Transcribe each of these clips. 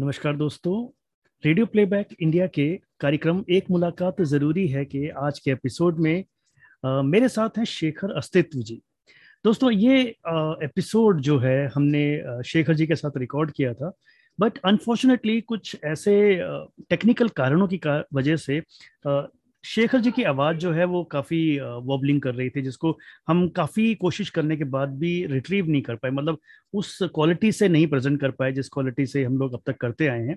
नमस्कार दोस्तों। Radio playback India के कार्यक्रम एक मुलाकात ज़रूरी है कि आज के एपिसोड में आ, मेरे साथ हैं शेखर अस्तित्व जी। दोस्तों ये आ, एपिसोड जो है हमने शेखर जी के साथ रिकॉर्ड किया था। बट अनफॉर्चुनेटली कुछ ऐसे टेक्निकल कारणों की का, वजह से शेखर जी की आवाज़ जो है वो काफ़ी वॉबलिंग कर रही थी, जिसको हम काफ़ी कोशिश करने के बाद भी रिट्रीव नहीं कर पाए मतलब उस क्वालिटी से नहीं प्रेजेंट कर पाए, जिस क्वालिटी से हम लोग अब तक करते आए हैं।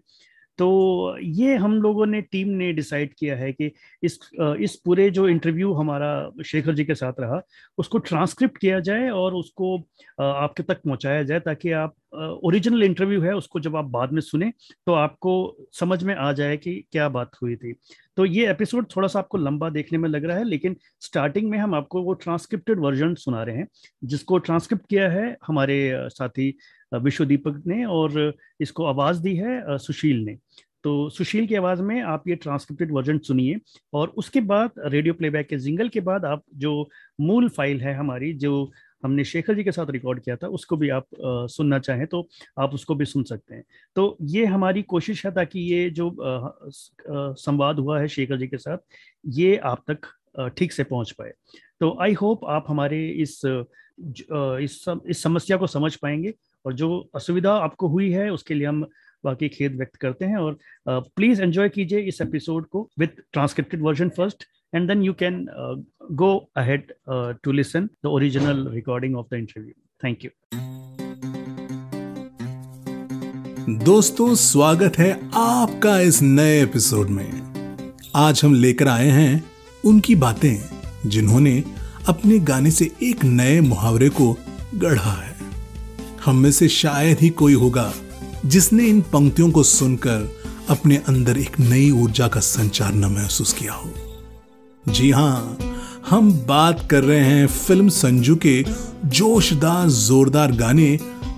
तो ये हम लोगों ने, टीम ने डिसाइड किया है कि इस इस पूरे जो इंटरव्यू हमारा शेखर जी के साथ रहा, उसको ट्रांसक्रिप्ट किया जाए और उसको आपके तक पहुँचाया जाए ताकि आप ओरिजिनल इंटरव्यू है उसको जब आप बाद में सुने तो आपको समझ में आ जाए कि क्या बात हुई थी। तो ये एपिसोड थोड़ा सा आपको लंबा देखने में लग रहा है, लेकिन स्टार्टिंग में हम आपको वो ट्रांसक्रिप्टेड वर्जन सुना रहे हैं, जिसको ट्रांसक्रिप्ट किया है हमारे साथी विश्व दीपक ने और इसको आवाज़ दी है सुशील ने। तो सुशील की आवाज़ में आप ये ट्रांसक्रिप्टेड वर्जन सुनिए और उसके बाद रेडियो प्लेबैक के जिंगल के बाद आप जो मूल फ़ाइल है हमारी जो हमने शेखर जी के साथ रिकॉर्ड किया था उसको भी आप आ, सुनना चाहें तो आप उसको भी सुन सकते हैं। तो ये हमारी कोशिश है ताकि ये जो संवाद हुआ है शेखर जी के साथ ये आप तक ठीक से पहुँच पाए। तो आई होप आप हमारे इस इस इस समस्या को समझ पाएँगे और जो असुविधा आपको हुई है उसके लिए हम बाकी खेद व्यक्त करते हैं और प्लीज़ एंजॉय कीजिए इस एपिसोड को with transcripted version first you can uh, go ahead uh, to listen the original recording of the interview. Thank you. दोस्तों स्वागत है आपका इस नए एपिसोड में। आज हम लेकर आए हैं उनकी बातें जिन्होंने अपने गाने से एक नए मुहावरे को गढ़ा है। हम में से शायद ही कोई होगा, जिसने इन पंक्तियों को सुनकर अपने अंदर एक नई ऊर्जा का संचार न महसूस किया हो। जी हाँ, हम बात कर रहे हैं फ़िल्म संजू के जोशदार, जोरदार गाने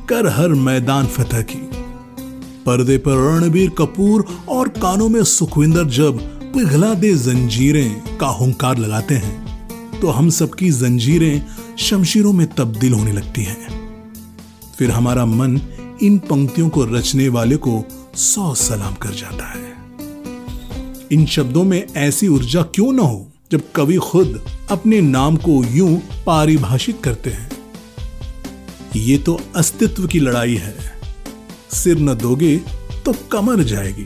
कर हर मैदान फतेह की। पर्दे पर रणबीर कपूर और कानों में सुखविंदर जब पिघला दे जंजीरें का हुंकार लगाते हैं तो हम सबकी जंजीरें शमशीरों में तब्दील होने लगती हैं। फिर हमारा मन इन पंक्तियों को रचने वाले को सौ सलाम कर जाता है। इन शब्दों में ऐसी ऊर्जा क्यों ना हो जब कवि खुद अपने नाम को यूँ पारिभाषित करते हैं? ये तो अस्तित्व की लड़ाई है। सिर न दोगे तो कमर जाएगी।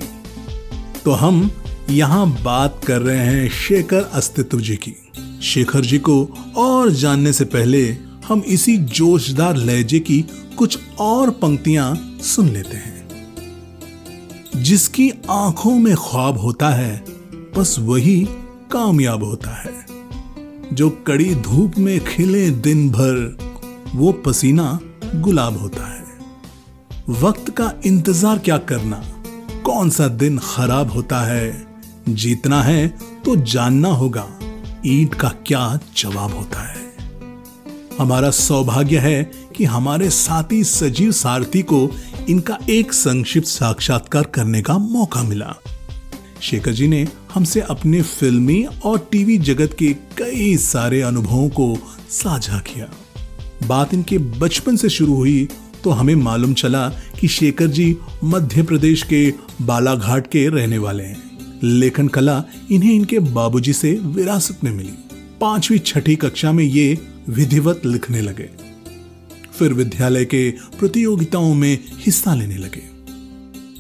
तो हम यहाँ बात कर रहे हैं शेखर अस्तित्व जी की। शेखर जी को और जानने से पहले हम इसी जोशदार लहजे की कुछ और पंक्तियाँ सुन लेते हैं। जिसकी आँखों में ख्वाब होता है, बस वही कामयाब होता है। जो कड़ी धूप में खिले दिन भर, वो पसीना गुलाब होता है। वक्त का इंतज़ार क्या करना? कौन सा दिन खराब होता है? जीतना है तो जानना होगा, ईट का क्या जवाब होता है। हमारा सौभाग्य है कि हमारे साथी सजीव सारथी को इनका एक संक्षिप्त साक्षात्कार करने का मौका मिला। शेखर जी ने हमसे अपने फिल्मी और टीवी जगत के कई सारे अनुभवों को साझा किया। बात इनके बचपन से शुरू हुई तो हमें मालूम चला कि शेखर जी मध्य प्रदेश के बालाघाट के रहने वाले हैं। लेखन कला इन्हें इनके बाबूजी से विरासत में मिली। पांचवी छठी कक्षा में ये विधिवत लिखने लगे। फिर विद्यालय के प्रतियोगिताओं में हिस्सा लेने लगे।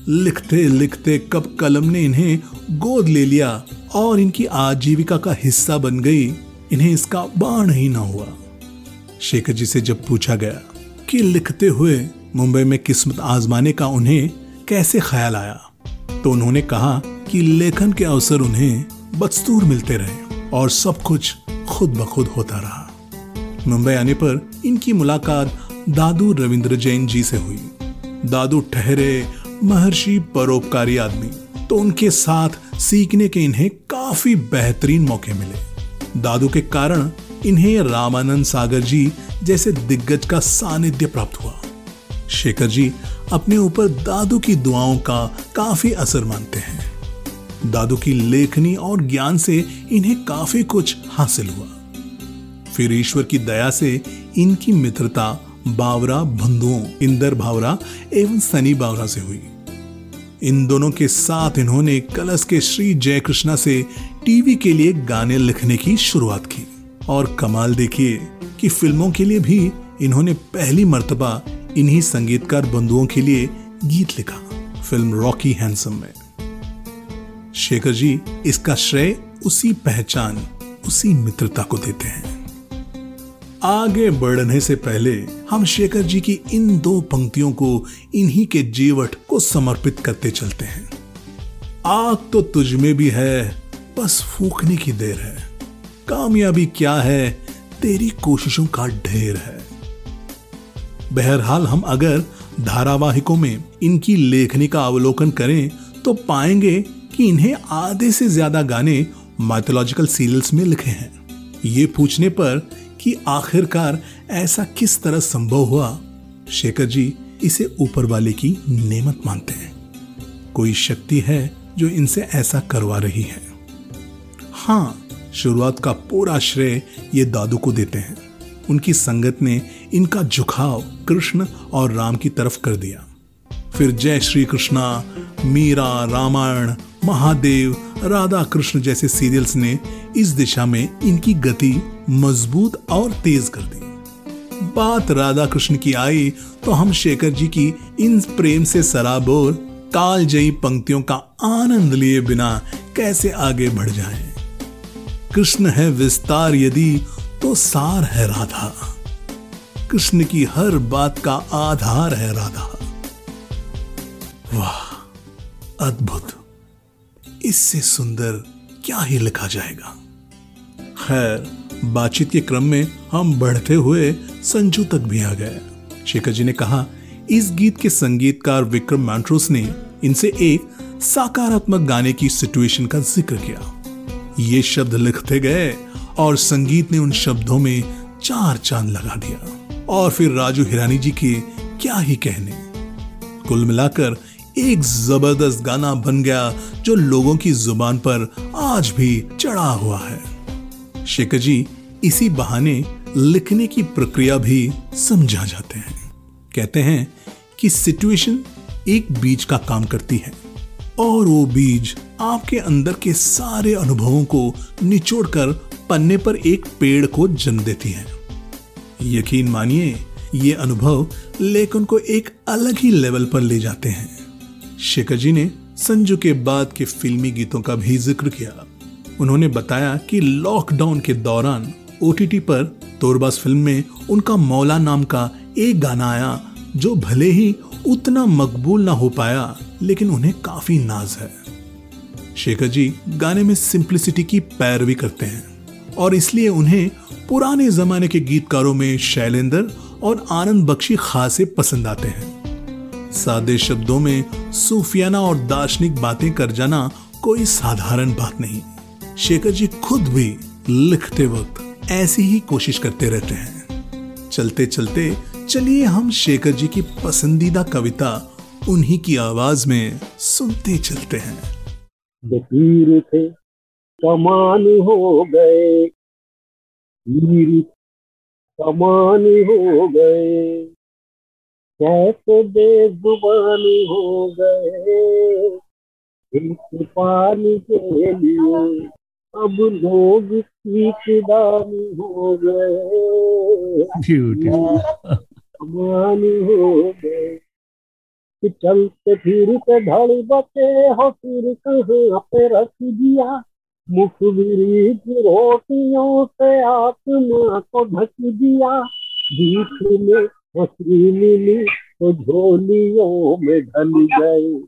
लिखते लिखते कब कलम ने इन्हें गोद ले लिया और इनकी आजीविका का हिस्सा बन गई। इन्हें इसका बाण ही ना हुआ। शेखर जी से जब पूछा गया कि लिखते हुए मुंबई में किस्मत आजमाने का उन्हें कैसे ख्याल आया तो उन्होंने कहा कि लेखन के अवसर उन्हें बदस्तूर मिलते रहे और सब कुछ खुद ब खुद होता रहा। मुंबई आने पर इनकी मुलाकात दादू रविंद्र जैन जी से हुई। दादू ठहरे महर्षि परोपकारी आदमी तो उनके साथ सीखने के इन्हें काफ़ी बेहतरीन मौके मिले। दादू के कारण इन्हें रामानंद सागर जी जैसे दिग्गज का सानिध्य प्राप्त हुआ। शेखर जी अपने ऊपर दादू की दुआओं का काफ़ी असर मानते हैं। दादू की लेखनी और ज्ञान से इन्हें काफ़ी कुछ हासिल हुआ। फिर ईश्वर की दया से इनकी मित्रता, बावरा, बंधुओं, इंदर भावरा एवं सनी बावरा से हुई। इन दोनों के साथ इन्होंने कलश के श्री जय कृष्णा से टीवी के लिए गाने लिखने की शुरुआत की। और कमाल देखिए कि फ़िल्मों के लिए भी इन्होंने पहली मर्तबा इन्हीं संगीतकार बंधुओं के लिए गीत लिखा, फ़िल्म रॉकी हैंडसम में। शेखर जी, इसका श्रेय उसी पहचान, उसी मित्रता को देते हैं। आगे बढ़ने से पहले हम शेखर जी की इन दो पंक्तियों को इन्हीं के जीवट को समर्पित करते चलते हैं। आग तो तुझ में भी है, बस फूकने की देर है। कामयाबी क्या है, तेरी कोशिशों का ढेर है। बहरहाल हम अगर धारावाहिकों में इनकी लेखनी का अवलोकन करें तो पाएँगे कि इन्हें आधे से ज़्यादा गाने माइथोलॉजिकल सीरियल्स में लिखे हैं। ये पूछने पर कि आखिरकार ऐसा किस तरह संभव हुआ? शेखर जी, इसे ऊपर वाले की नेमत मानते हैं। कोई शक्ति है जो इनसे ऐसा करवा रही है? हाँ शुरुआत का पूरा श्रेय ये दादू को देते हैं। उनकी संगत ने इनका झुकाव कृष्ण और राम की तरफ़ कर दिया। फिर जय श्री कृष्णा, मीरा, रामायण, महादेव राधा कृष्ण जैसे सीरियल्स ने इस दिशा में इनकी गति मज़बूत और तेज कर दी। बात राधा कृष्ण की आई तो हम शेखर जी की इन प्रेम से सराबोर काल जयी पंक्तियों का आनंद लिए बिना कैसे आगे बढ़ जाएँ? कृष्ण है विस्तार यदि तो सार है राधा। कृष्ण की हर बात का आधार है राधा। वाह, अद्भुत। इससे सुंदर क्या ही लिखा जाएगा? खैर, बातचीत के क्रम में हम बढ़ते हुए संजू तक भी आ गए। शेखर जी ने कहा, इस गीत के संगीतकार विक्रम मैंट्रोस ने इनसे एक सकारात्मक गाने की सिचुएशन का ज़िक्र किया। ये शब्द लिखते गए और संगीत ने उन शब्दों में चार चाँद लगा दिया। और फिर राजू हिरानी जी के क्या ही कहने। कुल मिलाकर एक ज़बरदस्त गाना बन गया जो लोगों की ज़ुबान पर आज भी चढ़ा हुआ है। शेखर जी, इसी बहाने लिखने की प्रक्रिया भी समझा जाते हैं। कहते हैं कि सिचुएशन एक बीज का काम करती है और वो बीज आपके अंदर के सारे अनुभवों को निचोड़कर पन्ने पर एक पेड़ को जन्म देती है। यकीन मानिए, ये अनुभव लेखन को एक अलग ही लेवल पर ले जाते हैं। शेखर जी ने संजू के बाद के फिल्मी गीतों का भी ज़िक्र किया। उन्होंने बताया कि लॉकडाउन के दौरान ओटीटी पर तोरबास फ़िल्म में उनका मौला नाम का एक गाना आया, जो भले ही उतना मकबूल ना हो पाया, लेकिन उन्हें काफ़ी नाज है। शेखर जी गाने में सिंप्लिसिटी की पैरवी करते हैं, और इसलिए उन्हें पुराने जमाने के गीतकारों में शैलेंद्र और आनंद बख्शी खासे पसंद आते हैं। सादे शब्दों में सूफियाना और दार्शनिक बातें कर जाना कोई साधारण बात नहीं। शेखर जी खुद भी लिखते वक्त ऐसी ही कोशिश करते रहते हैं। चलते चलते चलिए हम शेखर जी की पसंदीदा कविता उन्हीं की आवाज़ में सुनते चलते हैं। थे कमान हो गए। कमान हो गए। कैसे बेजुबान हो गए? एक पानी के लिए अब लोग दान हो गए। कमान हो गए। चलते फिर के धड़ बचे हो फिर कहाँ पे रख दिया? मुख की रोटियों से आत्मा को ढक दिया। बीच में मछली मिली तो झोलियों में ढल गए।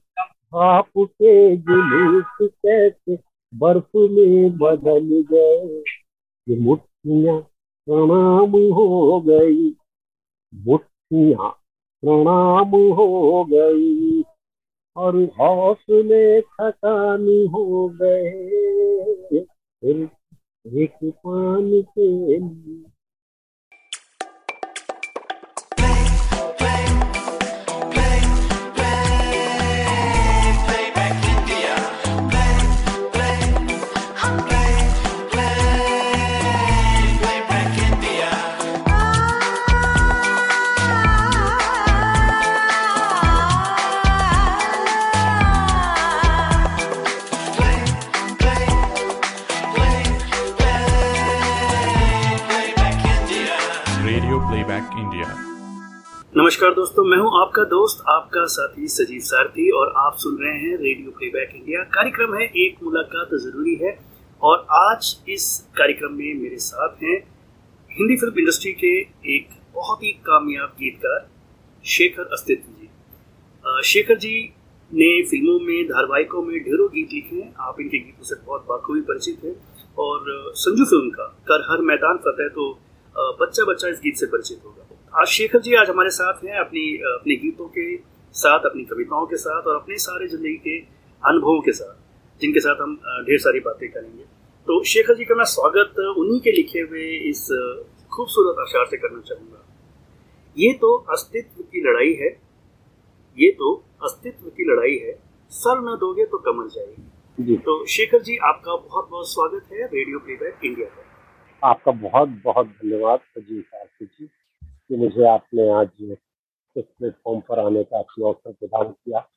आप के जुलूस कैसे बर्फ़ में बदल गए? ये मुठ्ठियाँ प्रणाम हो गई। मुठ्ठियाँ प्रणाम हो गई। और हौसले थकानी हो गए। एक पानी के लिए नमस्कार दोस्तों, मैं हूँ आपका दोस्त, आपका साथी सजीव सारथी और आप सुन रहे हैं रेडियो प्लेबैक इंडिया कार्यक्रम है, एक मुलाकात ज़रूरी है और आज इस कार्यक्रम में मेरे साथ हैं हिंदी फ़िल्म इंडस्ट्री के एक बहुत ही कामयाब गीतकार शेखर अस्तित्व जी। शेखर जी ने फ़िल्मों में, धारावाहिकों में ढेरों गीत लिखे हैं। आप इनके गीतों से बहुत बाखूबी परिचित हैं और संजू फ़िल्म का, कर हर मैदान फतेह तो बच्चा बच्चा इस गीत से परिचित होगा। आज शेखर जी आज हमारे साथ हैं अपनी अपने गीतों के साथ अपनी कविताओं के साथ और अपने सारे ज़िंदगी के अनुभवों के साथ जिनके साथ हम ढेर सारी बातें करेंगे। तो शेखर जी का मैं स्वागत उन्हीं के लिखे हुए इस खूबसूरत आशार से करना चाहूँगा। ये तो अस्तित्व की लड़ाई है ये तो अस्तित्व की लड़ाई है सर न दोगे तो कमर जाएगी। तो शेखर जी आपका बहुत बहुत स्वागत है रेडियो प्लेबैक इंडिया पर। आपका बहुत बहुत धन्यवाद अजीत जी। कि मुझे आपने आज इस प्लेटफॉर्म पर आने का अवसर प्रदान किया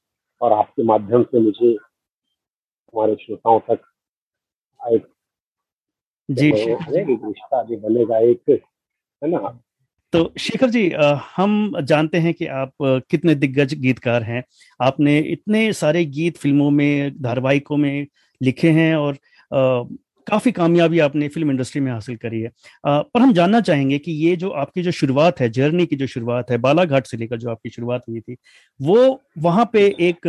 और आपके माध्यम से मुझे हमारे श्रोताओं तक एक जी रिश्ता भी बनेगा एक है ना? तो शेखर जी हम जानते हैं कि आप कितने दिग्गज गीतकार हैं। आपने इतने सारे गीत फ़िल्मों में धारावाहिकों में लिखे हैं और काफ़ी कामयाबी आपने फ़िल्म इंडस्ट्री में हासिल करी है। आ, पर हम जानना चाहेंगे कि ये जो आपकी जो शुरुआत है जर्नी की जो शुरुआत है बालाघाट से लेकर जो आपकी शुरुआत हुई थी वो वहाँ पे एक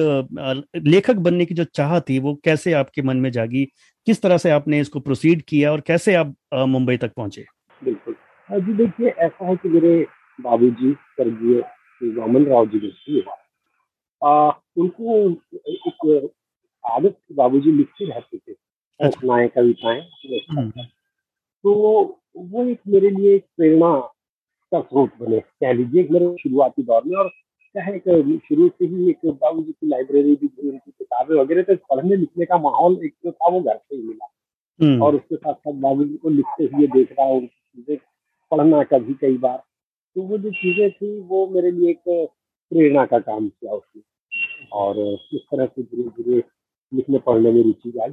लेखक बनने की जो चाह थी वो कैसे आपके मन में जागी? किस तरह से आपने इसको प्रोसीड किया और कैसे आप मुंबई तक पहुँचे? बिल्कुल। हाँ जी देखिए ऐसा है कि मेरे बाबूजी स्वर्गीय वामन राव जी आ, उनको एक आदत बाबूजी लिखते रहते थे। रचनाएँ कविताएँ हम्म। तो वो एक मेरे लिए एक प्रेरणा का स्रोत बने कह लीजिए मेरे शुरुआती दौर में। और क्या है शुरू से ही एक बाबू जी की लाइब्रेरी भी थी उनकी किताबें वगैरह तो पढ़ने लिखने का माहौल एक जो था वो घर से ही मिला। हम्म। और उसके साथ साथ बाबू जी को लिखते हुए देख रहा हूँ चीज़ें पढ़ना कभी कई बार। तो वो जो चीज़ें थी वो मेरे लिए एक प्रेरणा का काम किया उसने। और इस तरह से धीरे धीरे लिखने पढ़ने में रुचि आई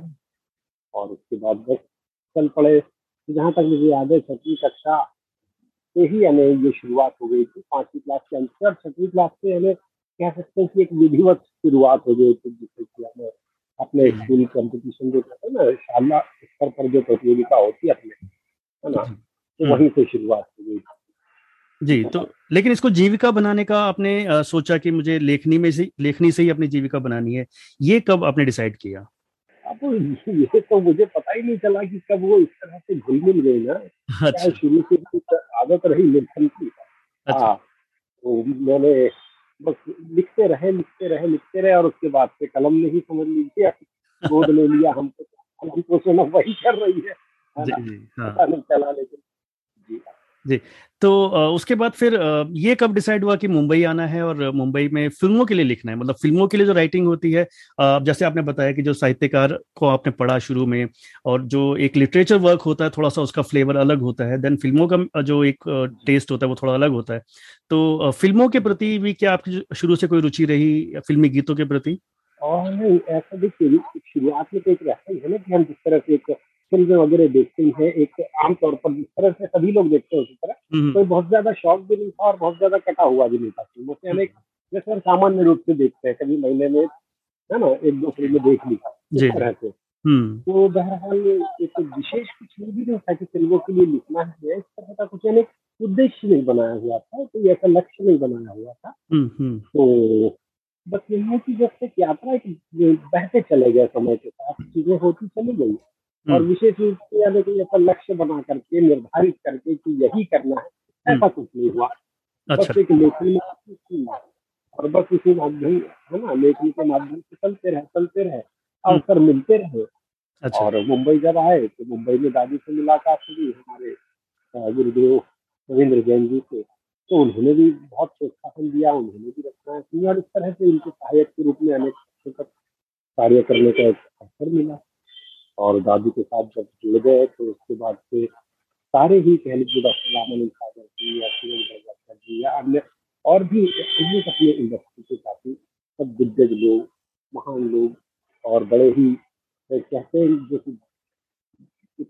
और उसके बाद बस चल पड़े। जहाँ तक मुझे याद है छठी कक्षा से ही हमें ये शुरुआत हो गई थी। पांचवी क्लास के अंतर छठी क्लास से हमें कह सकते हैं कि एक विधिवत शुरुआत हो गई थी जिससे कि हमें अपने स्कूल कंपटीशन जो कहते हैं ना शाला स्तर पर जो प्रतियोगिता होती है अपने है ना तो हम्म। वहीं से शुरुआत हो गई जी तो लेकिन इसको जीविका बनाने का आपने सोचा कि मुझे लेखनी में से लेखनी से ही अपनी जीविका बनानी है। ये कब आपने डिसाइड किया? अब ये तो मुझे पता ही नहीं चला कि कब वो इस तरह से घुल मिल गई ना। अच्छा। शुरू से आदत रही लेखन की। अच्छा। हाँ तो मैंने बस लिखते रहे लिखते रहे लिखते रहे और उसके बाद से कलम ने ही समझ लीजिए गोद ले लिया हमको कलम तो सुना वही कर रही है। हाँ। पता नहीं चला लेकिन। जी। जी तो उसके बाद फिर ये कब डिसाइड हुआ कि मुंबई आना है और मुंबई में फ़िल्मों के लिए लिखना है? मतलब फ़िल्मों के लिए जो राइटिंग होती है जैसे आपने बताया कि जो साहित्यकार को आपने पढ़ा शुरू में और जो एक लिटरेचर वर्क होता है थोड़ा सा उसका फ्लेवर अलग होता है देन फ़िल्मों का जो एक टेस्ट होता है, वो थोड़ा अलग होता है। तो फ़िल्मों के प्रति भी क्या आपकी शुरू से कोई रुचि रही फिल्मी गीतों के प्रति? और नहीं, ऐसा देखिए शुरुआत में तो एक रहता ही है ना कि हम जिस तरह से एक फ़िल्म वगैरह देखते हैं एक आमतौर पर जिस तरह से सभी लोग देखते हैं उसी तरह। कोई बहुत ज़्यादा शौक भी नहीं था और बहुत ज़्यादा कटा हुआ भी नहीं था। फ़िल्मों से हमें जैसे सामान्य रूप से देखते हैं कभी महीने में है ना एक दो फ़िल्म देख ली इस तरह से। हम्म। तो बहरहाल एक विशेष कुछ ये भी नहीं था कि फ़िल्मों के लिए लिखना है इस तरह का कुछ यानी उद्देश्य नहीं बनाया हुआ था कोई ऐसा लक्ष्य नहीं बनाया हुआ था। हम्म, तो बस यही है कि जब तक यात्रा बहते चले गए समय के साथ चीज़ें होती चली गई। और हम्म। विशेष रूप से यानी कि ऐसा लक्ष्य बना करके निर्धारित करके कि यही करना है ऐसा हम्म। कुछ नहीं हुआ अच्छा। बस एक लेखनी और बस इसी माध्यम है ना लेखनी के माध्यम से चलते रहे चलते रहे हम्म। अवसर मिलते रहे अच्छा। और मुंबई जब आए तो मुंबई में दादी से मुलाकात हुई हमारे गुरुदेव रविंद्र जैन जी से तो उन्होंने भी बहुत प्रोत्साहन दिया उन्होंने भी रचना की और इस तरह से उनके सहायक के रूप में अनेक कार्य करने का एक अवसर मिला और दादी के साथ जब जुड़ गए तो उसके बाद से सारे ही कह लीजिए डॉक्टर रामानंद सागर जी या सुरेंद्र जी या अन्य और भी अनेक अपने इंडस्ट्री के साथी सब दिग्गज लोग, महान लोग और बड़े ही कहते हैं जो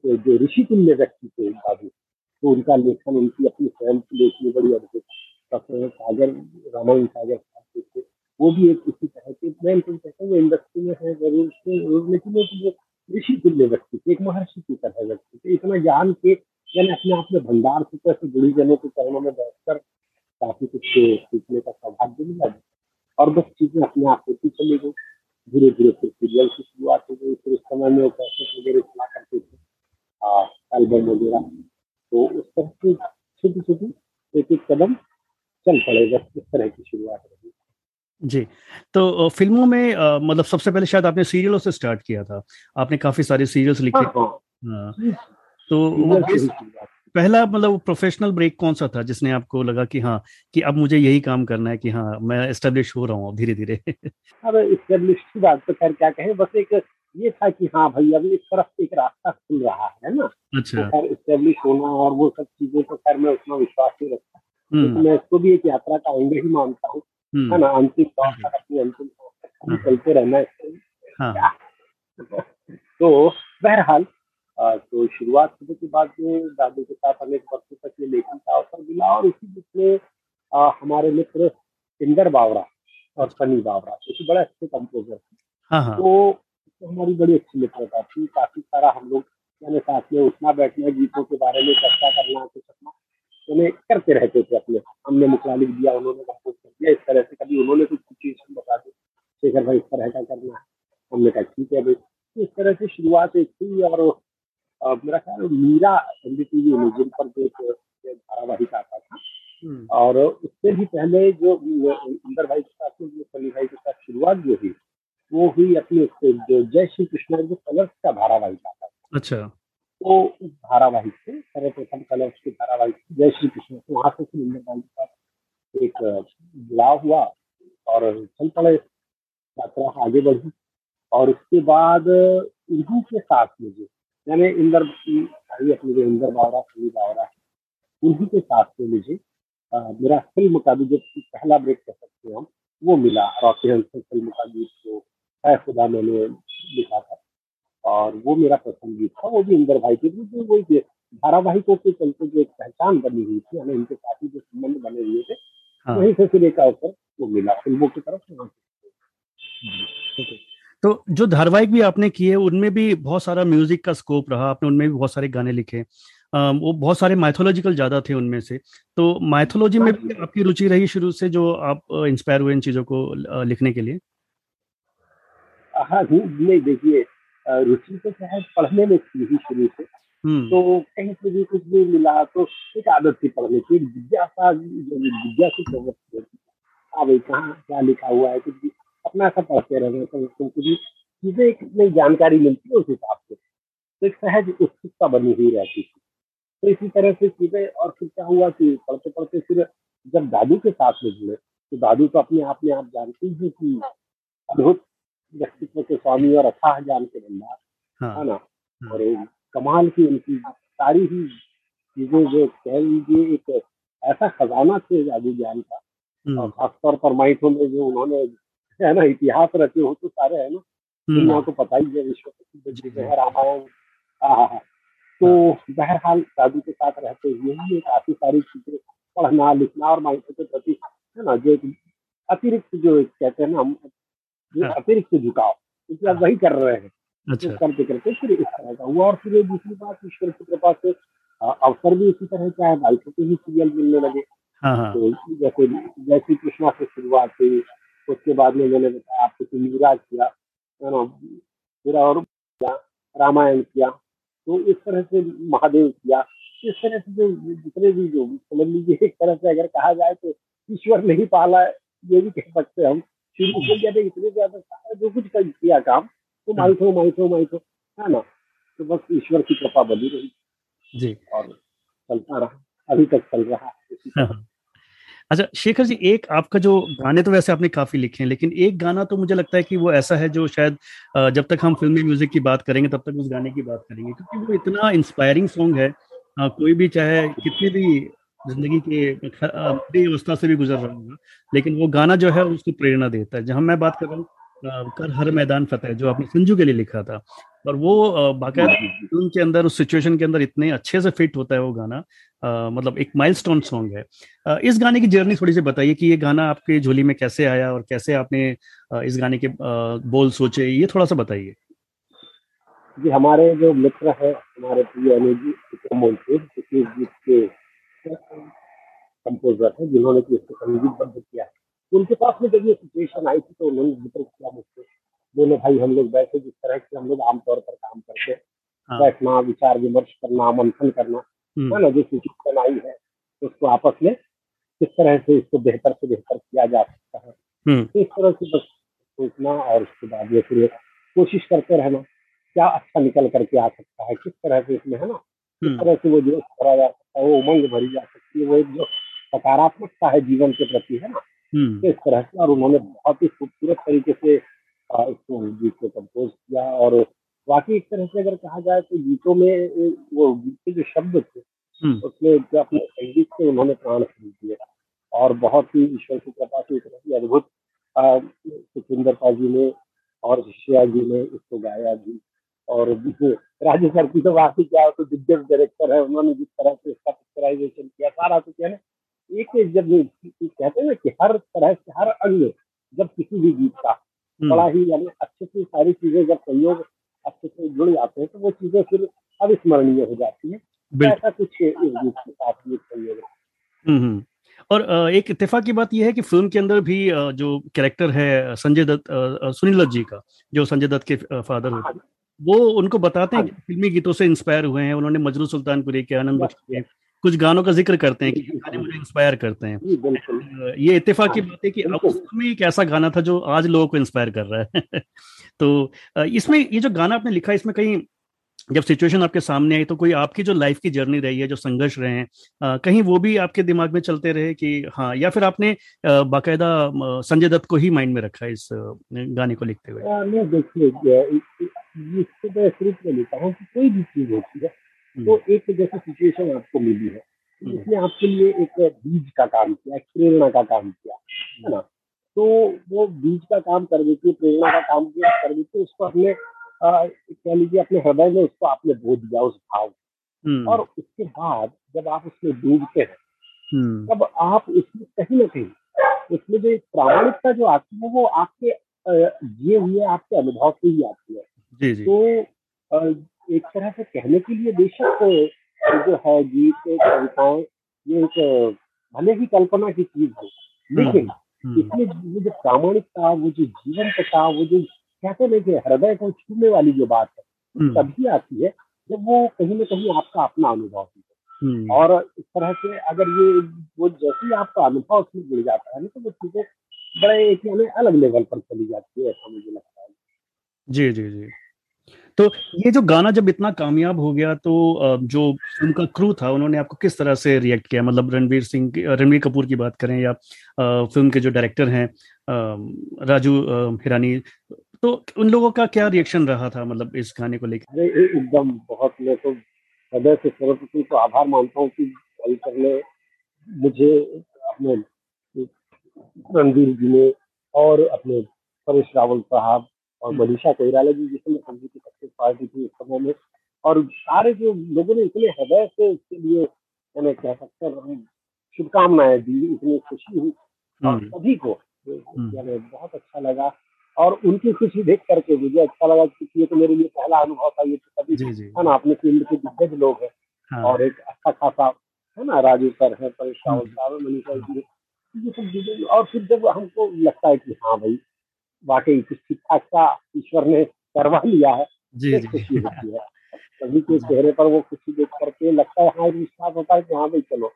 जो ऋषि तुल्य व्यक्ति थे दादी तो उनका लेखन, उनकी अपनी स्वयं की लेखनी बड़ी अद्भुत डॉक्टर सागर, रामायण सागर थे, वो भी एक इसी तरह के, मैं तो कहता हूँ इंडस्ट्री में है ज़रूर, लेकिन एक ऋषि तुल्य व्यक्ति एक महर्षि की तरह व्यक्ति थे। इतना ज्ञान के, यानी अपने आप में भंडार से कैसे जुड़ी जने के चरणों में बैठकर काफ़ी कुछ सीखने का सौभाग्य मिला। और बस चीज़ें अपने आप होती चली गई। धीरे धीरे फिर सीरियल की शुरुआत हो गई। फिर उस समय में वो कैसेट वगैरह चला करते थे एल्बम वगैरह। तो उस तरह से छोटी छोटी एक एक कदम चल पड़े। बस इस तरह की शुरुआत रही। जी तो फ़िल्मों में मतलब सबसे पहले शायद आपने सीरियलों से स्टार्ट किया था। आपने काफ़ी सारे सीरियल्स लिखे। हाँ, हाँ, हाँ। तो पहला मतलब प्रोफेशनल ब्रेक कौन सा था जिसने आपको लगा कि हाँ कि अब मुझे यही काम करना है कि हाँ मैं एस्टेब्लिश हो रहा हूँ धीरे धीरे अब एस्टेब्लिश की बात तो खैर क्या कहें बस एक ये था कि हाँ भाई अभी इस तरफ़ एक रास्ता खुल रहा है ना? अच्छा। तो एस्टेब्लिश होना और वो सब चीज़ें तो खैर मैं उतना विश्वास नहीं रखता। तो मैं इसको भी एक यात्रा का अंग ही मानता हूँ। हम्म। है ना अंतिम तक अपनी अंतिम तक चलते रहना है। हाँ। तो बहरहाल तो शुरुआत होने के बाद में दादू के साथ अनेक वर्षों तक ये लेखन का अवसर मिला और इसी बीच में हमारे मित्र इंदर बावरा और सनी बावरा जो कि बड़े अच्छे कंपोजर थे। हाँ, हाँ। तो, तो हमारी बड़ी अच्छी मित्रता थी। काफ़ी सारा हम लोग यानी साथ में उठना बैठना गीतों के बारे में चर्चा करना कुछ अपना उन्हें करते रहते थे अपने। हमने मुखला लिख दिया उन्होंने कंपोज कर दिया। इस तरह से कभी उन्होंने कुछ सिचुएशन बता दी। शेखर भाई इस तरह का करना है। हमने कहा ठीक है भाई। इस तरह से शुरुआत एक थी और मेरा ख्याल मीरा एन डी एनडीटीवी जिन पर जो धारावाहिक आता था। हम्म। और उससे भी पहले जो इंदर भाई के साथ सनी भाई के साथ शुरुआत जो हुई वो हुई अपने जो जय श्री कृष्ण जो कलर्स का धारावाहिक आता था। अच्छा। तो उस धारावाहिक से सर्वप्रथम कलर्स के धारावाहिक जय श्री कृष्ण तो वहाँ से फिर इंदर भाई के एक जुड़ाव हुआ और चल पड़े, यात्रा आगे बढ़ी। और उसके बाद इन्हीं के साथ मुझे मैंने इंदर भाई अपने जो इंदर बावरा सभी बावरा है, उन्हीं के साथ में मुझे मेरा फ़िल्म का भी जो पहला ब्रेक कर सकते हैं वो मिला। रॉकी हंसन फ़िल्म का गीत जो है, खुदा मैंने लिखा था। और वो मेरा प्रथम गीत था वो भी इंदर भाई के जो वही धारावाहिकों के चलते जो एक पहचान बनी हुई थी हमें इनके साथ ही जो संबंध बने हुए थे हाँ। वहीं से फिर एक अवसर वो मिला फ़िल्मों की तरफ़ से तो जो धारावाहिक भी आपने किए उनमें भी बहुत सारा म्यूज़िक का स्कोप रहा आपने उनमें भी बहुत सारे गाने लिखे वो बहुत सारे माइथोलॉजिकल ज़्यादा थे उनमें से। तो माइथोलॉजी में भी आपकी रुचि रही शुरू से जो आप इंस्पायर हुए इन चीज़ों को लिखने के लिए? हाँ नहीं देखिए रुचि तो शायद पढ़ने में थी ही शुरू से। हम्म। तो कहीं से भी कुछ भी मिला तो एक आदत थी पढ़ने की एक जिज्ञासा जिज्ञासु प्रवृत्ति होती हाँ भाई कहाँ क्या लिखा हुआ है कुछ भी अपना ऐसा पढ़ते रहना तो तुमको भी चीज़ें एक नई जानकारी मिलती है उस हिसाब से। तो एक सहज उत्सुकता बनी हुई रहती थी। तो इसी तरह से चीज़ें और फिर क्या हुआ कि पढ़ते पढ़ते फिर जब दादू के साथ में जुड़े तो दादू तो अपने आप में आप जानते ही कि अद्भुत व्यक्तित्व के स्वामी और अथाह जान के भंडार हाँ, है ना? हाँ, और कमाल की उनकी सारी ही चीज़ें जो कह लीजिए एक ऐसा खजाना थे दादू ज्ञान का। हम्म। और खासतौर पर माइथो में जो उन्होंने है ना इतिहास रचे हो तो सारे है ना? हम्म। दुनिया को पता ही है विश्व प्रसिद्ध है रामायण। हाँ तो बहरहाल दादू के साथ रहते हुए ही काफ़ी सारी चीज़ें पढ़ना लिखना और माइंड के प्रति है ना जो अतिरिक्त जो कहते हैं ना हम जो हाँ। अतिरिक्त झुकाव क्योंकि आप हाँ। वही कर रहे हैं अच्छा। तो करते करते फिर इस तरह का हुआ और फिर दूसरी बात ईश्वर की कृपा से अवसर भी इसी तरह का है भाई के ही सीरियल मिलने लगे हाँ, तो जैसे जैसी कृष्णा से शुरुआत हुई उसके बाद में मैंने बताया आपको युवराज किया फिर और किया रामायण किया तो इस तरह से महादेव किया इस तरह से जो जितने भी जो समझ लीजिए एक तरह से अगर कहा जाए तो ईश्वर नहीं पाला ये भी कह सकते हम शुरू से ज़्यादा इतने ज़्यादा जो कुछ कर किया काम तो माइथो माइथो माइथो है ना? तो बस ईश्वर की कृपा बनी रही। जी। और चलता रहा। अभी तक चल रहा है। अच्छा शेखर जी एक आपका जो गाने तो वैसे आपने काफ़ी लिखे हैं लेकिन एक गाना तो मुझे लगता है कि वो ऐसा है जो शायद जब तक हम फिल्मी म्यूज़िक की बात करेंगे तब तक उस गाने की बात करेंगे क्योंकि वो इतना इंस्पायरिंग सॉन्ग है। कोई भी चाहे कितनी भी ज़िंदगी के बड़ी अवस्था से भी गुजर रहा होगा लेकिन वो गाना जो है उसको प्रेरणा देता है। जहाँ मैं बात कर रहा हूँ कर हर मैदान फतेह जो आपने संजू के लिए लिखा था। और वो बाकायदा फ़िल्म के अंदर उस सिचुएशन के अंदर इतने अच्छे से फिट होता है वो गाना। आ, मतलब एक माइलस्टोन सॉन्ग है। आ, इस गाने की जर्नी थोड़ी सी बताइए कि ये गाना आपके झोली में कैसे आया और कैसे आपने इस गाने के बोल सोचे ये थोड़ा सा बताइए। जी हमारे जो मित्र है हमारे प्रिय अनुज जी के कंपोजर है जिन्होंने कि इसको संगीतबद्ध किया उनके पास में जब ये सिचुएशन आई थी तो उन्होंने ज़िक्र किया मुझसे दोनों भाई हम लोग बैठे जिस तरह से हम लोग आमतौर पर काम करते हाँ। बैठना विचार विमर्श करना मंथन करना हम्म। है ना जो सिचुएशन आई है उसको आपस में किस तरह से इसको बेहतर से बेहतर किया जा सकता है हम्म। तो इस तरह से बस सोचना और उसके बाद ये फिर कोशिश करते रहना क्या अच्छा निकल करके आ सकता है किस तरह से इसमें है ना किस हम्म। तरह से वो जोश भरा जा सकता है वो उमंग भरी जा सकती है वो एक जो सकारात्मकता है जीवन के प्रति है ना तो इस तरह से और उन्होंने बहुत ही खूबसूरत तरीके से इसको गीत को कंपोज किया और बाकी एक तरह से अगर कहा जाए तो गीतों में वो गीत के जो शब्द थे हम्म। उसमें जो अपने संगीत से उन्होंने प्राण खरीद दिए और बहुत ही ईश्वर की कृपा से एक तरह अद्भुत सुखिंदरता जी ने और शिष्या जी ने इसको गाया भी और राज्य सर की तो बात ही क्या तो दिग्गज डायरेक्टर है उन्होंने जिस तरह से इसका पिक्चराइजेशन किया सारा कुछ है ना एक जब कहते हैं ना कि हर तरह से हर अंग जब किसी भी गीत का हम्म। बड़ा ही यानी अच्छे से सारी चीज़ें जब सहयोग अच्छे से जुड़ जाते हैं तो वो चीज़ें फिर अविस्मरणीय हो जाती है। ऐसा कुछ इस गीत के साथ भी सहयोग हम्म, हम्म। और एक इत्तेफाक की बात यह है कि फ़िल्म के अंदर भी जो कैरेक्टर है संजय दत्त सुनील दत्त जी का जो संजय दत्त के फादर हाँ। वो उनको बताते हैं हाँ। फिल्मी गीतों से इंस्पायर हुए हैं उन्होंने मजरू सुल्तानपुरी के आनंद के कुछ गानों का ज़िक्र करते हैं कि गाने मुझे इंस्पायर करते हैं। ये इत्तेफाक की हाँ, बात है कि अब उसमें एक ऐसा गाना था जो आज लोगों को इंस्पायर कर रहा है। तो इसमें ये जो गाना आपने लिखा इसमें कहीं जब सिचुएशन आपके सामने आई तो कोई आपकी जो लाइफ की जर्नी रही है जो संघर्ष रहे हैं आ, कहीं वो भी आपके दिमाग में चलते रहे कि हाँ या फिर आपने बाकायदा संजय दत्त को ही माइंड में रखा इस गाने को लिखते हुए मैं कोई भी चीज़ होती है हम्म। तो एक जैसे सिचुएशन आपको मिली है हम्म। इसने आपके लिए एक बीज का काम किया एक प्रेरणा का काम किया है ना तो वो बीज का काम कर देती प्रेरणा का काम किया कर देती उसको अपने कह लीजिए अपने हृदय में उसको आपने बो दिया उस भाव हम्म। और उसके बाद जब आप उसमें डूबते हैं तब आप उसमें कहीं ना कहीं उसमें जो प्रामाणिकता जो आती है वो आपके जिए हुए आपके अनुभव से ही आती है जी जी। तो एक तरह से कहने के लिए बेशक जो है गीत कविताएँ ये एक भले ही कल्पना की चीज़ हो लेकिन हम्म। इसमें वो जो प्रामाणिकता वो जो जीवन जीवंतता वो जो कहते हैं कि हृदय को छूने वाली जो बात है हम्म। तभी आती है जब वो कहीं ना कहीं आपका अपना अनुभव है हम्म। और इस तरह से अगर ये वो जैसे ही आपका अनुभव उसमें जुड़ जाता है ना तो वो चीज़ें बड़े एक अलग लेवल पर चली जाती है ऐसा मुझे लगता है जी जी जी तो ये जो गाना जब इतना कामयाब हो गया तो जो उनका क्रू था उन्होंने आपको किस तरह से रिएक्ट किया मतलब रणवीर सिंह रणवीर कपूर की बात करें या फ़िल्म के जो डायरेक्टर हैं राजू हिरानी तो उन लोगों का क्या रिएक्शन रहा था मतलब इस गाने को लेकर एकदम बहुत मैं तो हृदय से सरस्वती को आभार मानता हूँ कि करने मुझे अपने रणवीर जी ने और अपने परेश रावल साहब और हम्म। मनीषा कोईराला जी जिसमें संगीत की सक्सेस पार्टी थी उस समय में और सारे जो लोगों ने इतने हृदय से इसके लिए मैंने कह सकते हैं शुभकामनाएँ दी इतनी खुशी हुई और हम्म। सभी को हम्म। बहुत अच्छा लगा और उनकी खुशी देख करके मुझे अच्छा लगा क्योंकि ये तो मेरे लिए पहला अनुभव था ये तो सभी है ना अपने फ़ील्ड के दिग्गज लोग हैं। हाँ। और एक अच्छा खासा है ना राजू सर है परेश रावल साहब मनीषा जी ये सब और फिर जब हमको लगता है कि हाँ भाई वाकई कुछ ठीक ठाक सा ईश्वर ने करवा लिया है जी जी। खुशी होती है। सभी के चेहरे पर वो खुशी देख करके लगता है हाँ विश्वास होता है कि हाँ भाई चलो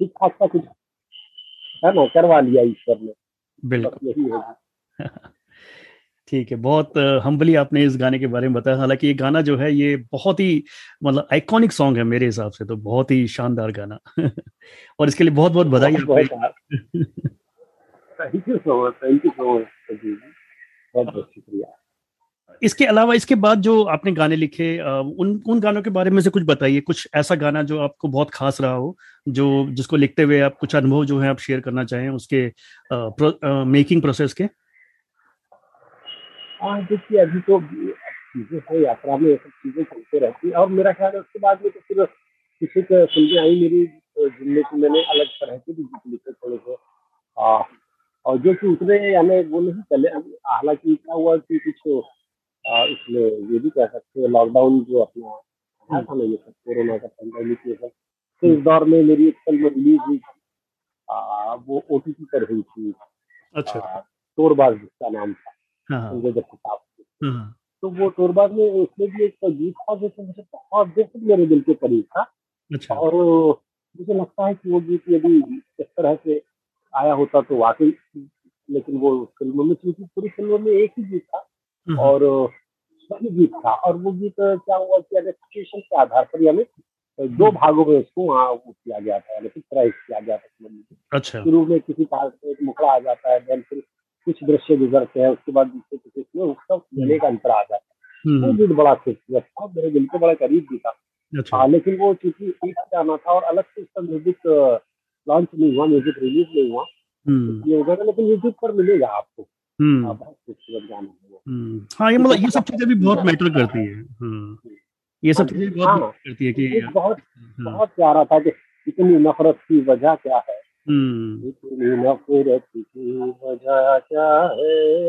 ठीक ठाक सा कुछ है ना करवा लिया ईश्वर ने। बिल्कुल। यही होगी ठीक है बहुत हम्बली आपने इस गाने के बारे में बताया। हालाँकि ये गाना जो है ये बहुत ही मतलब आइकॉनिक सॉन्ग है मेरे हिसाब से तो बहुत ही शानदार गाना। और इसके लिए बहुत बहुत बधाई thank you so much thank you so much बहुत बहुत शुक्रिया। इसके अलावा इसके बाद जो आपने गाने लिखे उन उन गानों के बारे में से कुछ बताइए। कुछ ऐसा गाना जो आपको बहुत खास रहा हो जो जिसको लिखते हुए आप कुछ अनुभव जो है आप शेयर करना चाहें उसके आ, प्रो, आ, मेकिंग प्रोसेस के? हाँ देखिए अभी तो चीज़ें है यात्रा में सब चीज़ें चलते रहती है। और मेरा ख्याल है उसके बाद में तो फिर किसी को सुनने आई मेरी जिनमें से मैंने अलग तरह के भी गीत लिखे थोड़े से और जो कि उतने यानी वो नहीं चले। हालाँकि क्या हुआ कि कुछ इसमें ये भी कह सकते हैं लॉकडाउन जो अपना आया था ना ये सब कोरोना का पेंडेमिक ये सब तो इस दौर में मेरी एक फ़िल्म रिलीज़ हुई वो ओ पर हुई थी। अच्छा। तोरबाज जिसका नाम था। संजय दत्त साहब तो वो तोरबाज में उसमें भी एक गीत था जो मुझे बहुत बेहद मेरे दिल के करीब था। अच्छा। और मुझे लगता है कि वो गीत यदि इस तरह से आया होता तो वाकई लेकिन वो फ़िल्मों में क्योंकि पूरी फ़िल्मों में एक ही गीत था हम्म। और सही गीत था। और वो गीत क्या हुआ कि सिचुएशन के आधार पर हमें दो हम्म। भागों में उसको वहाँ वो किया गया था यानी पिक्चराइज किया गया था। अच्छा। शुरू में किसी काल से एक मुखड़ा आ जाता है देन फिर कुछ दृश्य गुजरते हैं उसके बाद दूसरे किसी में उसका मिलने का अंतर आ जाता है वो गीत बड़ा खूबसूरत था मेरे दिल के बड़ा करीब भी था। अच्छा। हाँ लेकिन वो चूँकि एक गाना था और अलग से उसका म्यूज़िक लॉन्च नहीं हुआ म्यूज़िक रिलीज़ नहीं हुआ। हम्म। ये होगा लेकिन यूट्यूब पर मिलेगा आपको। हम्म। हाँ, बहुत खूबसूरत गाना है हम्म। हाँ ये मतलब ये सब चीज़ें भी बहुत मैटर करती है। ये सब हाँ चीज़ें बहुत करती है कि बहुत बहुत प्यारा था कि इतनी नफरत की वजह क्या है? इतनी नफरत की वजह क्या है?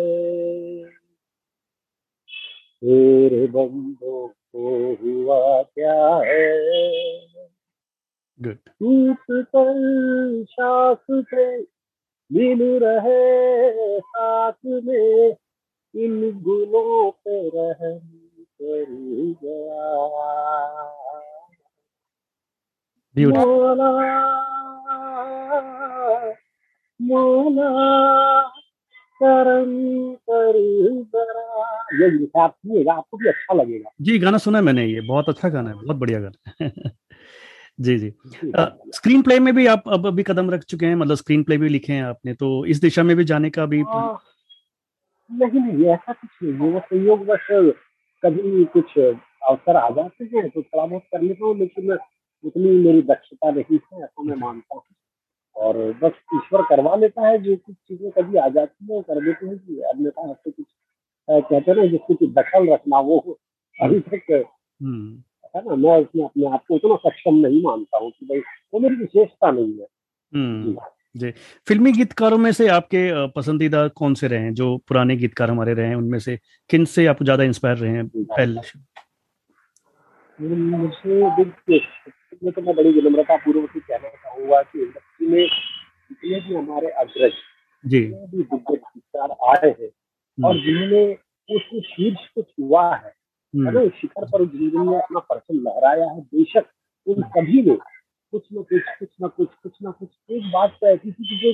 तेरे बंदों को हुआ क्या है? टूट कर शाख से मिल रहे साथ में इन गुलों पे रहम कर गया। मोला मोला करम कर ये आप सुनिएगा आपको भी अच्छा लगेगा। जी गाना सुना है मैंने ये बहुत अच्छा गाना है बहुत बढ़िया गाना है। जी जी। स्क्रीन प्ले में भी आप अब अभी कदम रख चुके हैं मतलब स्क्रीन प्ले भी लिखे हैं आपने तो इस दिशा में भी जाने का भी आ, नहीं नहीं ऐसा कुछ नहीं है वो संयोग बस कभी कुछ अवसर आ जाते हैं तो थोड़ा बहुत कर लेता हूँ लेकिन उतनी मेरी दक्षता नहीं है ऐसा मैं मानता हूँ। और बस ईश्वर करवा लेता है जो कुछ चीज़ें कभी आ जाती है वो कर देते हैं कि अन्यथा ऐसे कुछ कहते हैं ना जिसकी कुछ दखल रखना वो अभी तक हम्म। है ना मैं उसमें अपने आप को उतना सक्षम नहीं मानता हूँ कि भाई वो मेरी विशेषता नहीं है। हम्म, जी। फिल्मी गीतकारों में से आपके पसंदीदा कौन से रहे हैं? जो पुराने गीतकार हमारे रहे हैं उनमें से किन से आप ज़्यादा इंस्पायर रहे हैं पहले? मुझे तो मैं बड़ी विनम्रता पूर्वक ही कहना चाहूँगा कि इंडस्ट्री में जितने भी हमारे अग्रज जी। भी दिग्गज आए हैं हम्म। और जिन्होंने उस शीर्ष को छुआ है है शिखर पर ज़िंदगी में अपना परचम लहराया है बेशक उन सभी ने कुछ न कुछ कुछ न कुछ कुछ न कुछ एक बात तो ऐसी थी कि जो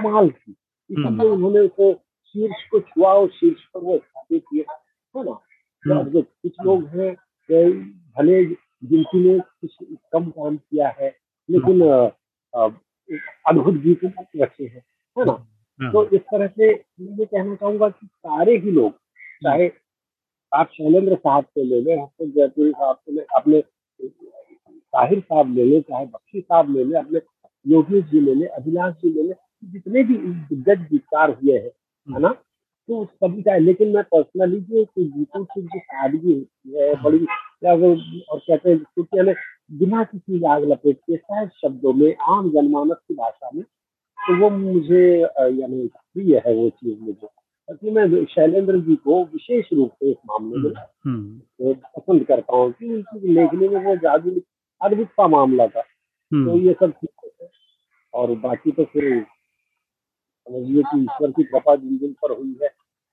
कमाल थी इसलिए उन्होंने उसे शीर्ष को छुआ और शीर्ष पर वो स्थापित किया। है ना? जो कुछ लोग हैं भले जिनकी ने कुछ कम काम किया है लेकिन अद्भुत गीत रखे हैं है ना? तो इस तरह से मैं ये कहना चाहूँगा कि सारे ही लोग चाहे आप शैलेंद्र साहब से ले लें हसन जयपुरी साहब से ले अपने साहिर साहब ले लें चाहे बख्शी साहब ले लें अपने योगी जी ले लें अभिलाष जी ले लें जितने भी दिग्गज गीतकार हुए हैं है ना? तो सभी का लेकिन मैं पर्सनली जो गीतों की जो सादगी होती है बड़ी और कहते हैं क्योंकि हमें बिना किसी आग लपेट के सहज शब्दों में आम जनमानस की भाषा में तो वो मुझे यानी प्रिय है वो चीज़ मुझे। कि मैं शैलेंद्र जी को विशेष रूप से इस मामले में हम्म, हम्म। पसंद करता हूँ कि उनकी लेखनी में वो जादू अद्भुत का मामला था। हम्म। तो ये सब ठीक है। और बाकी तो फिर समझिए कि ईश्वर की कृपा जिन जिन पर हुई है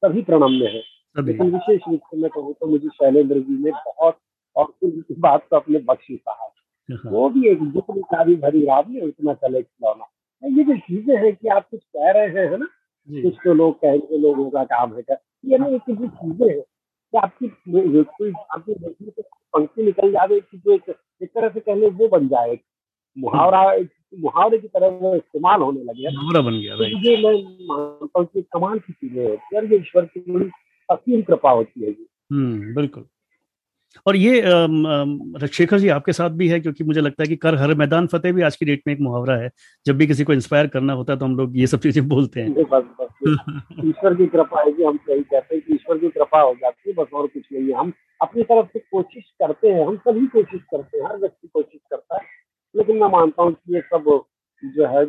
सभी प्रणम्य है। लेकिन विशेष रूप से मैं कहूँ तो मुझे शैलेंद्र जी ने बहुत और फिर बात को अपने बख्शी कहा। हाँ। वो भी एक जितनी भी भरी रात में उतना चले खिलौना ये जो चीज़ें हैं कि आप कुछ कह रहे हैं है ना? कुछ तो लोग कहेंगे लोगों का काम है क्या? ये ना एक जो चीज़ें है कि आपकी कोई आपकी देखने से पंक्ति निकल जाए कि जो एक एक तरह से कहने वो बन जाए। मुहावरा मुहावरे की तरह वो इस्तेमाल होने लगे मुहावरा बन गया तो ये मैं मानता हूँ कि कमाल की चीज़ें है। यार ये ईश्वर की बड़ी असीम कृपा होती है जी हम्म बिल्कुल। और ये शेखर जी आपके साथ भी है क्योंकि मुझे लगता है कि कर हर मैदान फतेह भी आज की डेट में एक मुहावरा है। जब भी किसी को इंस्पायर करना होता है तो हम लोग ये सब चीज़ें बोलते हैं। ईश्वर की कृपा है कि हम सही कहते हैं कि ईश्वर की कृपा हो जाती है बस और कुछ नहीं है। हम अपनी तरफ़ से कोशिश करते हैं हम सभी कोशिश करते हैं हर व्यक्ति कोशिश करता है। लेकिन मैं मानता हूँ कि ये सब जो है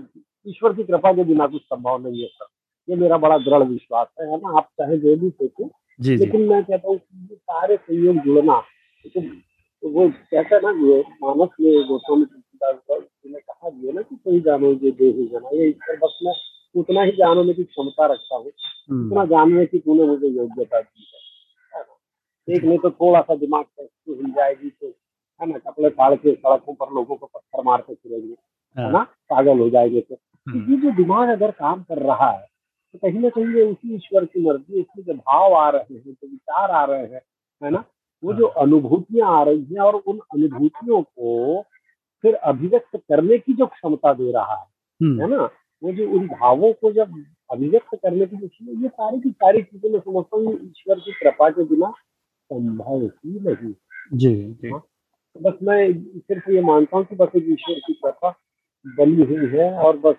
ईश्वर की कृपा के बिना कुछ संभव नहीं है सर। ये मेरा बड़ा दृढ़ विश्वास है है ना? आप चाहे जो भी सोचें। लेकिन मैं कहता हूँ सारे संयोग जुड़ना तो, तो वो कहता है ना वो मानस में गौतम ने कहा भी है ना कि कोई जानो ये दे ही जाना। ये ईश्वर बस मैं उतना ही जानने की क्षमता रखता हूँ हम्म। उतना जानने की तूने मुझे योग्यता दी है। एक नहीं तो थोड़ा सा दिमाग हिल जाएगी तो है ना कपड़े फाड़ के सड़कों पर लोगों को पत्थर मार के फिरेंगे है ना पागल हो जाएँगे तो। हम्म। ये जो दिमाग अगर काम कर रहा है तो कहीं ना कहीं ये उसी ईश्वर की मर्ज़ी इसमें जो भाव आ रहे हैं जो विचार आ रहे हैं है ना वो जो हाँ। अनुभूतियाँ आ रही हैं और उन अनुभूतियों को फिर अभिव्यक्त करने की जो क्षमता दे रहा है हम्म। है ना वो जो उन भावों को जब अभिव्यक्त करने की जो ये सारी की सारी चीज़ें मैं समझता हूँ ईश्वर की कृपा के बिना संभव ही नहीं जी जी हाँ? तो बस मैं सिर्फ़ ये मानता हूँ कि बस एक ईश्वर की कृपा बनी हुई है और बस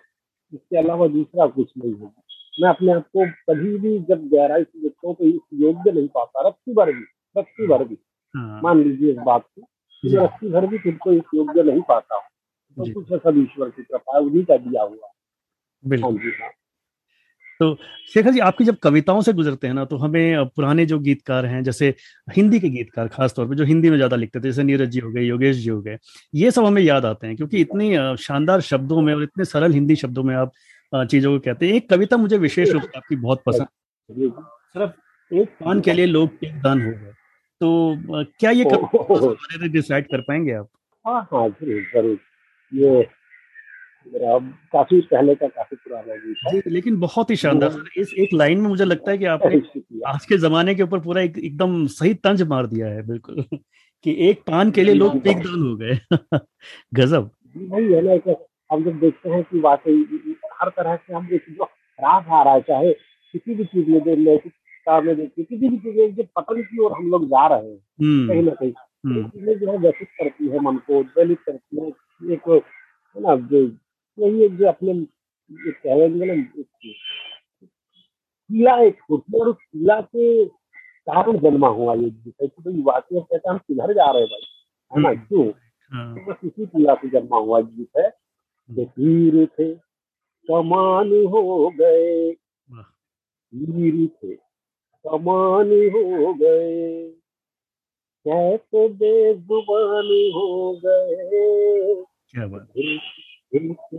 इसके अलावा दूसरा कुछ नहीं है मैं अपने आप को कभी भी जब गहराई से देखता हूँ तो इस योग्य नहीं पाता रस्सी भर भी रस्सी भर भी। हाँ। मान लीजिए इस बात को रस्सी भर भी खुद को इस योग्य नहीं पाता। हूँ तो कुछ सब ईश्वर की कृपा है उन्हीं का दिया हुआ बिल्कुल। हाँ हाँ। तो शेखर जी आपकी जब कविताओं से गुजरते हैं ना तो हमें पुराने जो गीतकार हैं जैसे हिंदी के गीतकार खासतौर पे जो हिंदी में ज़्यादा लिखते थे जैसे नीरज जी हो गए योगेश जी हो गए ये सब हमें याद आते हैं क्योंकि इतनी शानदार शब्दों में और इतने सरल हिंदी शब्दों में आप चीज़ों को कहते हैं। एक कविता मुझे विशेष रूप से आपकी बहुत पसंद। सिर्फ़ एक पान के लिए लोग दान हो गए। तो क्या ये डिसाइड कर पाएँगे आप? हाँ हाँ ज़रूर ज़रूर। ये काफ़ी पहले का काफ़ी पुराना गीत है। लेकिन बहुत ही शानदार। इस एक लाइन में मुझे लगता है कि आपने आज के जमाने के ऊपर पूरा एक, एकदम सही तंज मार दिया है बिल्कुल। कि एक पान के लिए लोग दान हो गए। गजब। नहीं है ना हम जब देखते हैं कि वाकई हर तरह से हम एक जो रास आ रहा है चाहे किसी भी चीज़ में देख ले किताब में देखिए किसी भी चीज़ जो पतन की ओर हम लोग जा रहे हैं हम्म। कहीं ना कहीं हम्म। चीज़ें जो है व्यथित करती है मन को दलित करती है एक है ना जो यही एक जो अपने कहेंगे ना कीड़ा एक होती और उस कीड़ा के कारण जन्मा हुआ ये तो वाकई कहते हम किधर जा रहे हैं भाई है ना हम्म। क्यों हाँ। तो बस इसी कीड़ा से जन्मा हुआ गीत है तीर थे कमान हो गए तीर थे कमान हो गए। कैसे बेजुबान हो गए।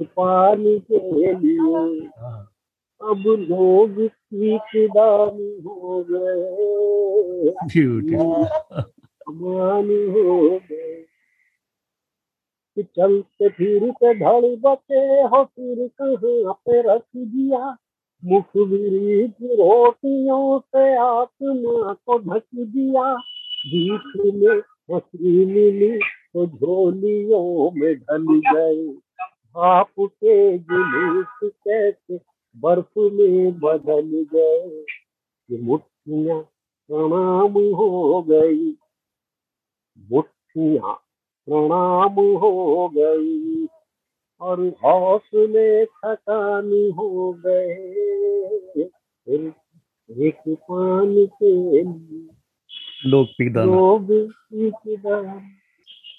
पानी के लिए हाँ। अब लोग दानी हो गए। हो गए। चलते फिरते धड़ बचे हो फिर कहाँ पे रख दिया। मुख की रोटियों से आत्मा को ढक दिया। बीच में हसी मिली तो झोलियों में ढल गए आप के जुलूस कैसे बर्फ़ में बदल गए। ये मुठ्ठियाँ प्रणाम हो गई। मुठिया प्रणाम हो गई। और हौसले थकानी हो गए। फिर एक पानी के लोग पिकदान लोग पिकदान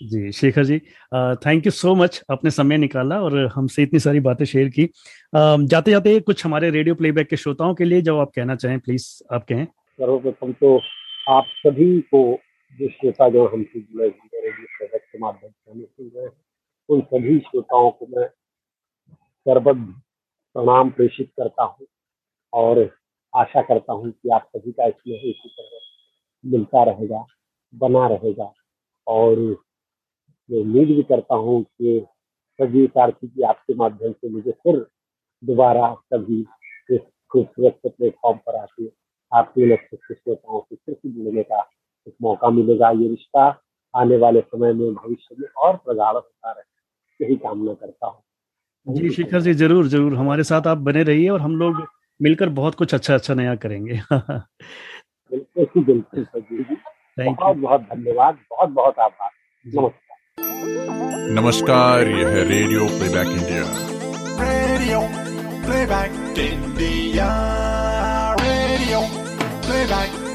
जी Shekhar ji thank you so much आपने समय निकाला और हमसे इतनी सारी बातें शेयर की। आ, जाते जाते कुछ हमारे रेडियो प्लेबैक के श्रोताओं के लिए जो आप कहना चाहें प्लीज़ आप कहें। सर्वप्रथम तो आप सभी को जो श्रोता जो हमसे जुड़े रेडियो प्लेबैक के माध्यम उन सभी श्रोताओं को मैं सर्वद प्रणाम प्रेषित करता हूँ और आशा करता हूँ कि आप सभी का इसमें इसी तरह मिलता रहेगा, बना रहेगा। और मैं उम्मीद भी करता हूँ कि सभी सारथी जी आपके माध्यम से मुझे फिर दोबारा कभी इस खूबसूरत प्लेटफॉर्म पर आके आपके नक्षत्र श्रोताओं से फिर से जुड़ने का एक मौका मिलेगा। ये रिश्ता आने वाले समय में भविष्य में और प्रगाढ़ होता रहे। यही कामना करता हूँ। जी शिखर जी ज़रूर ज़रूर। हमारे साथ आप बने रहिए और हम लोग मिलकर बहुत कुछ अच्छा अच्छा नया करेंगे। बिल्कुल बिल्कुल सर जी। बहुत बहुत धन्यवाद। बहुत बहुत आभार नमस्कार। नमस्कार यह है radio playback India. Radio playback India. Radio playback.